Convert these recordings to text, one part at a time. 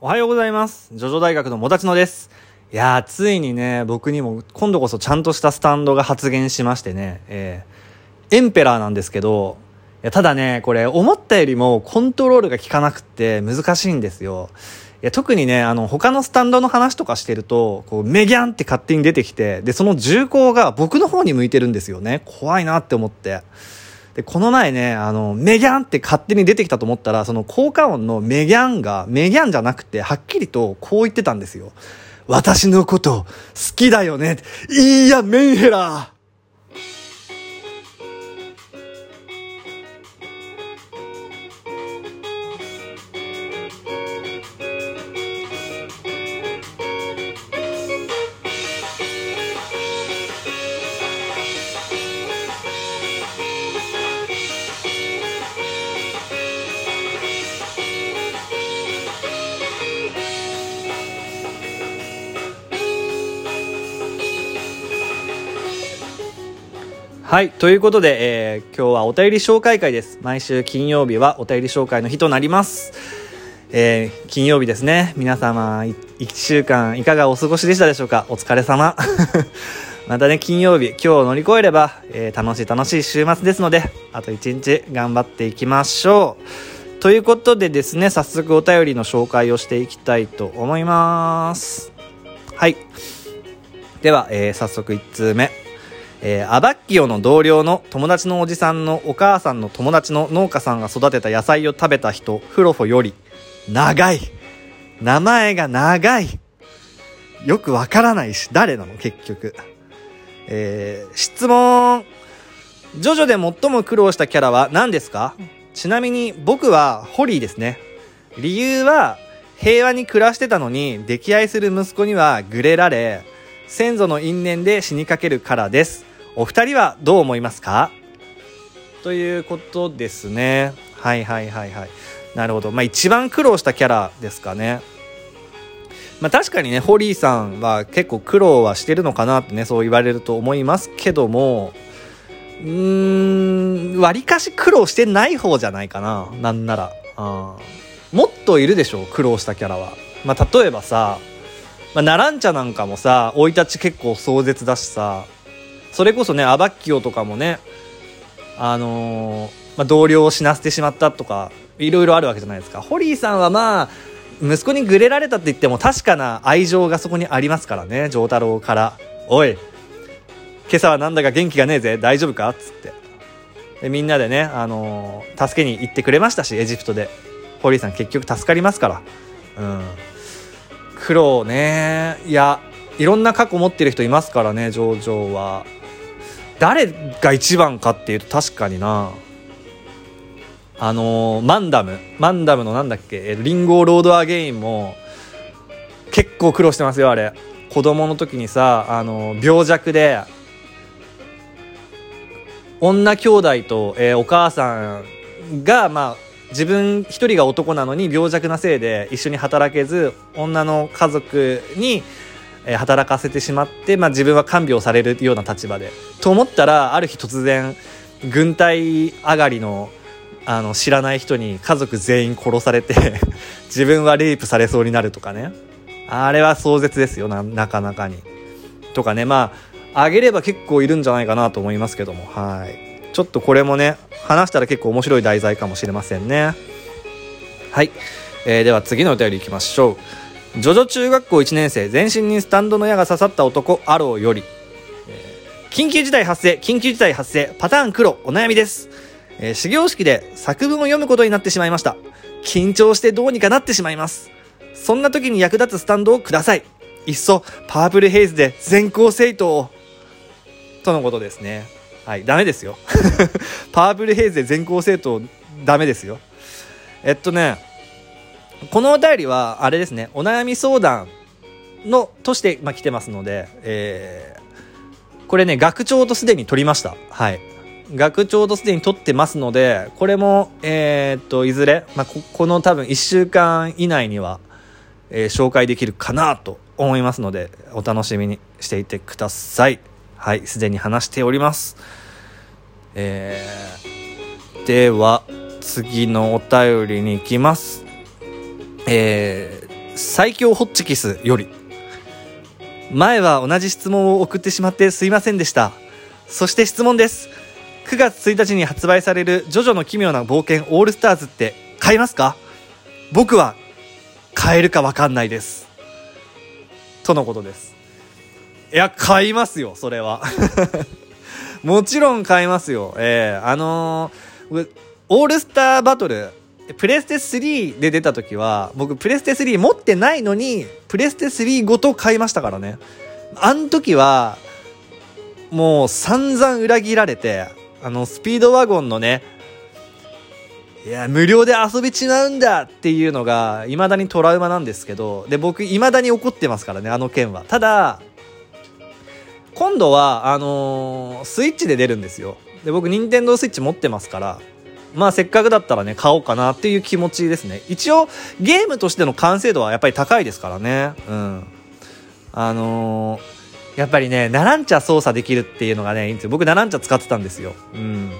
おはようございます。ジョジョ大学のもたちのです。いやー、ついにね、僕にも今度こそちゃんとしたスタンドが発現しましてね、えー、エンペラーなんですけど、いやただね、これ思ったよりもコントロールが効かなくって難しいんですよ。いや特にね、あの、他のスタンドの話とかしてると、こう、メギャンって勝手に出てきて、で、その銃口が僕の方に向いてるんですよね。怖いなって思って。で、この前ね、あの、メギャンって勝手に出てきたと思ったら、その効果音のメギャンが、メギャンじゃなくて、はっきりとこう言ってたんですよ。私のこと、好きだよね。いや、メンヘラはい。ということで、えー今日はお便り紹介会です。毎週金曜日はお便り紹介の日となります。えー金曜日ですね。皆様、い一週間いかがお過ごしでしたでしょうか？お疲れ様。またね、金曜日、今日を乗り越えれば、えー楽しい楽しい週末ですので、あと一日頑張っていきましょう。ということでですね、早速お便りの紹介をしていきたいと思います。はい。では、えー早速1通目。えーアバッキオの同僚の友達のおじさんのお母さんの友達の農家さんが育てた野菜を食べた人、フロフォより、長い。名前が長い。よくわからないし、誰なの結局。えー質問。ジョジョで最も苦労したキャラは何ですか？ちなみに僕はホリーですね。理由は平和に暮らしてたのに溺愛する息子にはグレられ先祖の因縁で死にかけるからですお二人はどう思いますか？ということですね。はいはいはいはい。なるほど。まあ一番苦労したキャラですかね。まあ確かにねホリーさんは結構苦労はしてるのかなってねそう言われると思いますけども。うーんわりかし苦労してない方じゃないかな。なんなら。あもっといるでしょ苦労したキャラは。まあ例えばさまあ、ナランチャなんかもさ生い立ち結構壮絶だしさ。それこそねアバッキオとかもねあのーまあ、同僚を死なせてしまったとかいろいろあるわけじゃないですか。ホリーさんはまあ息子にグレられたって言っても確かな愛情がそこにありますからね丈太郎から「おい今朝はなんだか元気がねえぜ。大丈夫か?」っつって。でみんなでね、あのー助けに行ってくれましたしエジプトで。ホリーさん結局助かりますから。うん。苦労ね。いやいろんな過去持ってる人いますからねジョージョは。誰が一番かっていうと確かにな。あのーマンダム。マンダムのなんだっけ？リンゴロードアゲインも結構苦労してますよあれ。子供の時にさあのー病弱で女兄弟と、えーお母さんがまあ自分一人が男なのに病弱なせいで一緒に働けず女の家族に働かせてしまって、まあ、自分は看病されるような立場で。と思ったらある日突然軍隊上がりのあの知らない人に家族全員殺されて 自分はレイプされそうになるとかね。あれは壮絶ですよなかなかに。とかねまああげれば結構いるんじゃないかなと思いますけども。はい。ちょっとこれもね話したら結構面白い題材かもしれませんね。はい、えーでは次のお便りいきましょう。ジョジョ中学校1年生全身にスタンドの矢が刺さった男アローより、えー緊急事態発生緊急事態発生パターン黒お悩みです、えー始業式で作文を読むことになってしまいました。緊張してどうにかなってしまいます。そんな時に役立つスタンドをください。いっそパープルヘイズで全校生徒を。とのことですね。はいダメですよ。パープルヘイズで全校生徒ダメですよ。えっとねこのお便りはあれですねお悩み相談のとして、まあ、来てますので、えーこれね学長とすでに取りました。はい。学長とすでに取ってますのでこれもえーっといずれ、まあ、ここの多分1週間以内には、えー紹介できるかなと思いますのでお楽しみにしていてください。はい。すでに話しております。えーでは次のお便りに行きます。えー最強ホッチキスより前は同じ質問を送ってしまってすいませんでした。そして質問です。9月1日に発売される「ジョジョの奇妙な冒険オールスターズ」って買いますか？僕は買えるか分かんないです。とのことです。いや買いますよそれは。もちろん買いますよ。ええー、あのー、オールスターバトルプレステ3で出た時は僕プレステ3持ってないのにプレステ3ごと買いましたからね。あん時はもう散々裏切られてあのスピードワゴンのねいや無料で遊べちまうんだっていうのが未だにトラウマなんですけどで僕未だに怒ってますからねあの件は。ただ今度はあのー、スイッチで出るんですよ。で僕任天堂スイッチ持ってますからまあせっかくだったらね買おうかなっていう気持ちですね。一応ゲームとしての完成度はやっぱり高いですからね。うん。あのー、やっぱりねナランチャ操作できるっていうのがねいいんですよ。僕ナランチャ使ってたんですよ。うん。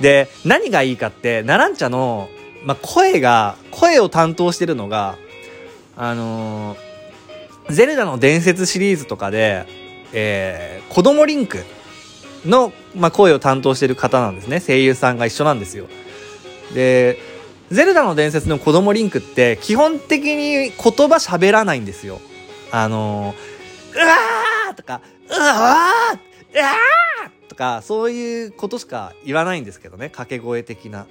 で何がいいかってナランチャの、まあ、声が声を担当してるのがあのー、ゼルダの伝説シリーズとかで、えー、子供リンクの、まあ、声を担当してる方なんですね。声優さんが一緒なんですよ。でゼルダの伝説の子供リンクって基本的に言葉喋らないんですよ。あのー、うわーとかうわーうわーとかそういうことしか言わないんですけどね。掛け声的な。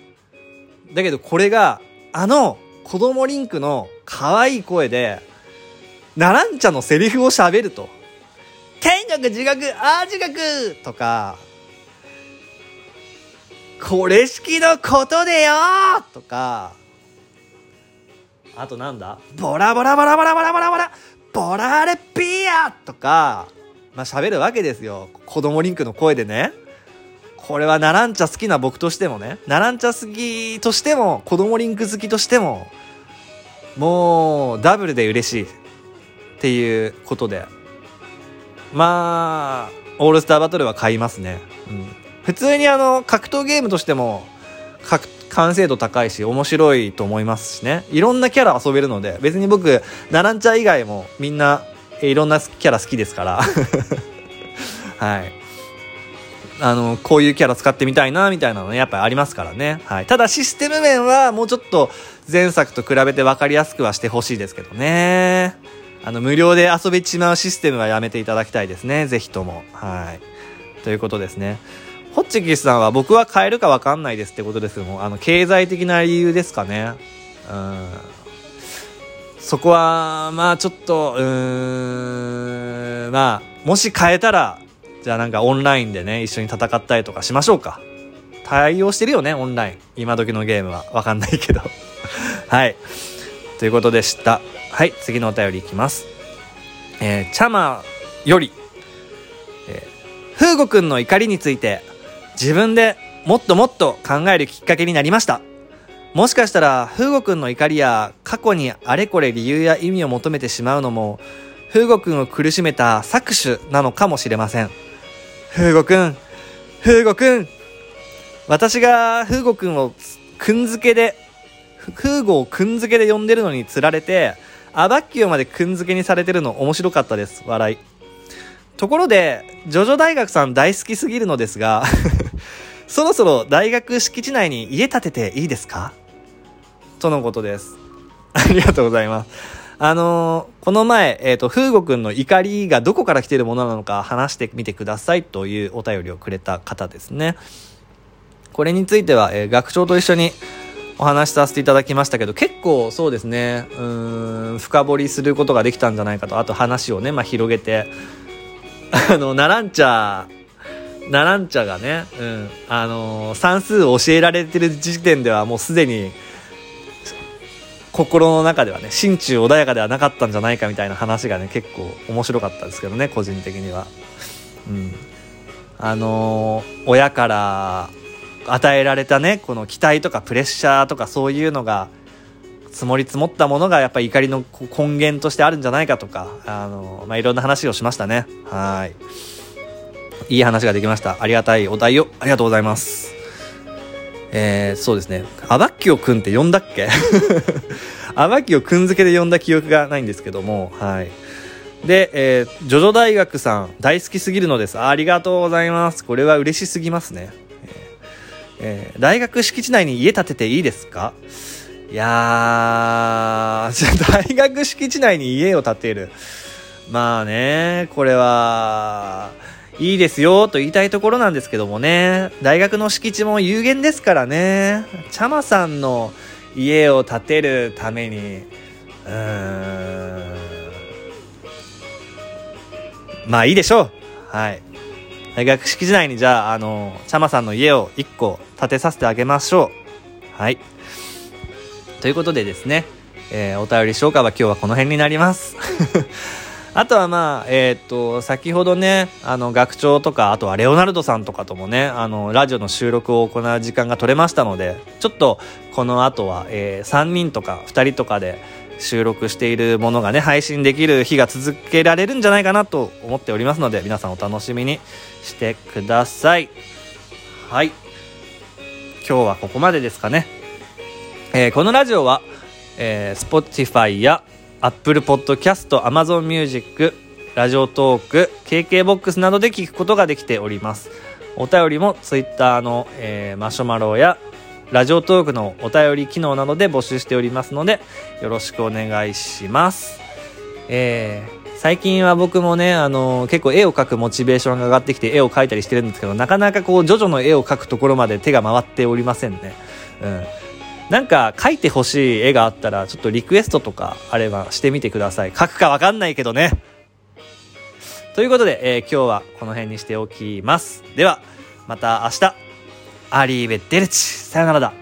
だけどこれがあの子供リンクの可愛い声でナランチャのセリフを喋ると。天国地獄あ地獄とかこれ式のことでよとかあとなんだ？ボラボラボラボラボラボラボラボラレピアとかまあ喋るわけですよ。子供リンクの声でね。これはナランチャ好きな僕としてもね。ナランチャ好きとしても子供リンク好きとしてももうダブルで嬉しいっていうことでまあオールスターバトルは買いますね、うん、普通にあの格闘ゲームとしても完成度高いし面白いと思いますしね。いろんなキャラ遊べるので別に僕ナランチャ以外もみんないろんなキャラ好きですから。はい。あのこういうキャラ使ってみたいなみたいなのねやっぱりありますからね、はい、ただシステム面はもうちょっと前作と比べて分かりやすくはしてほしいですけどね。あの、無料で遊べちまうシステムはやめていただきたいですね。ぜひとも。はい。ということですね。ホッチキスさんは僕は買えるかわかんないですってことですけども、あの、経済的な理由ですかね。うん。そこは、まあちょっと、うーん、まあ、もし買えたら、じゃあなんかオンラインでね、一緒に戦ったりとかしましょうか。対応してるよね、オンライン。今時のゲームは。わかんないけど。はい。ということでした。はい、次のお便りいきます。えー、チャマより、えー、フーゴくんの怒りについて、自分でもっともっと考えるきっかけになりました。もしかしたら、フーゴくんの怒りや過去にあれこれ理由や意味を求めてしまうのも、フーゴくんを苦しめた搾取なのかもしれません。フーゴくん、フーゴくん私がフーゴくんをくんづけで、フーゴをくんづけで呼んでるのに釣られて、アバッキオまでくんづけにされてるの面白かったです。笑い。ところで、ジョジョ大学さん大好きすぎるのですが そろそろ大学敷地内に家建てていいですか？とのことです。ありがとうございます。あのー、この前、えっ、ー、と、フーゴくんの怒りがどこから来てるものなのか話してみてくださいというお便りをくれた方ですね。これについては、えー、学長と一緒にお話しさせていただきましたけど結構そうですねうん深掘りすることができたんじゃないかとあと話をね、まあ、広げてあのナランチャナランチャがね、うん、あの算数を教えられてる時点ではもうすでに心の中ではね心中穏やかではなかったんじゃないかみたいな話がね結構面白かったですけどね個人的には。うん、あの親から与えられたねこの期待とかプレッシャーとかそういうのが積もり積もったものがやっぱり怒りの根源としてあるんじゃないかとかあの、まあ、いろんな話をしましたねはいいい話ができましたありがたいお題をありがとうございますえー、そうですねアバッキオくんって呼んだっけ？天城をくんづけで呼んだ記憶がないんですけども、はい。で、えー、ジョジョ大学さん、大好きすぎるのです。ありがとうございます。これは嬉しすぎますね。えー、大学敷地内に家建てていいですか？いやー、大学敷地内に家を建てる。まあね、これは、いいですよと言いたいところなんですけどもね、大学の敷地も有限ですからね、ちゃまさんの家を建てるために、うーん、まあいいでしょう。はい。学敷地内にじゃあ、あの、ちゃまさんの家を1個建てさせてあげましょう。はい。ということでですね、えー、お便り紹介は今日はこの辺になります。あとはまあ、えっ、と、先ほどね、あの、学長とか、あとはレオナルドさんとかともね、あの、ラジオの収録を行う時間が取れましたので、ちょっと、この後は、えー、3人とか2人とかで収録しているものがね、配信できる日が続けられるんじゃないかなと思っておりますので、皆さんお楽しみにしてください。はい。今日はここまでですかね。えー、このラジオは、えー、Spotify や Apple Podcast、Amazon Music、ラジオトーク、KKBOX などで聞くことができております。お便りも Twitter の、えー、マシュマロやラジオトークのお便り機能などで募集しておりますので、よろしくお願いします。えー、最近は僕もね、あのー、結構絵を描くモチベーションが上がってきて絵を描いたりしてるんですけど、なかなかこう、ジョジョの絵を描くところまで手が回っておりませんね。うん。なんか描いてほしい絵があったら、ちょっとリクエストとかあればしてみてください。描くかわかんないけどね。ということで、えー、今日はこの辺にしておきます。では、また明日、アリーベ・デルチ。さよならだ。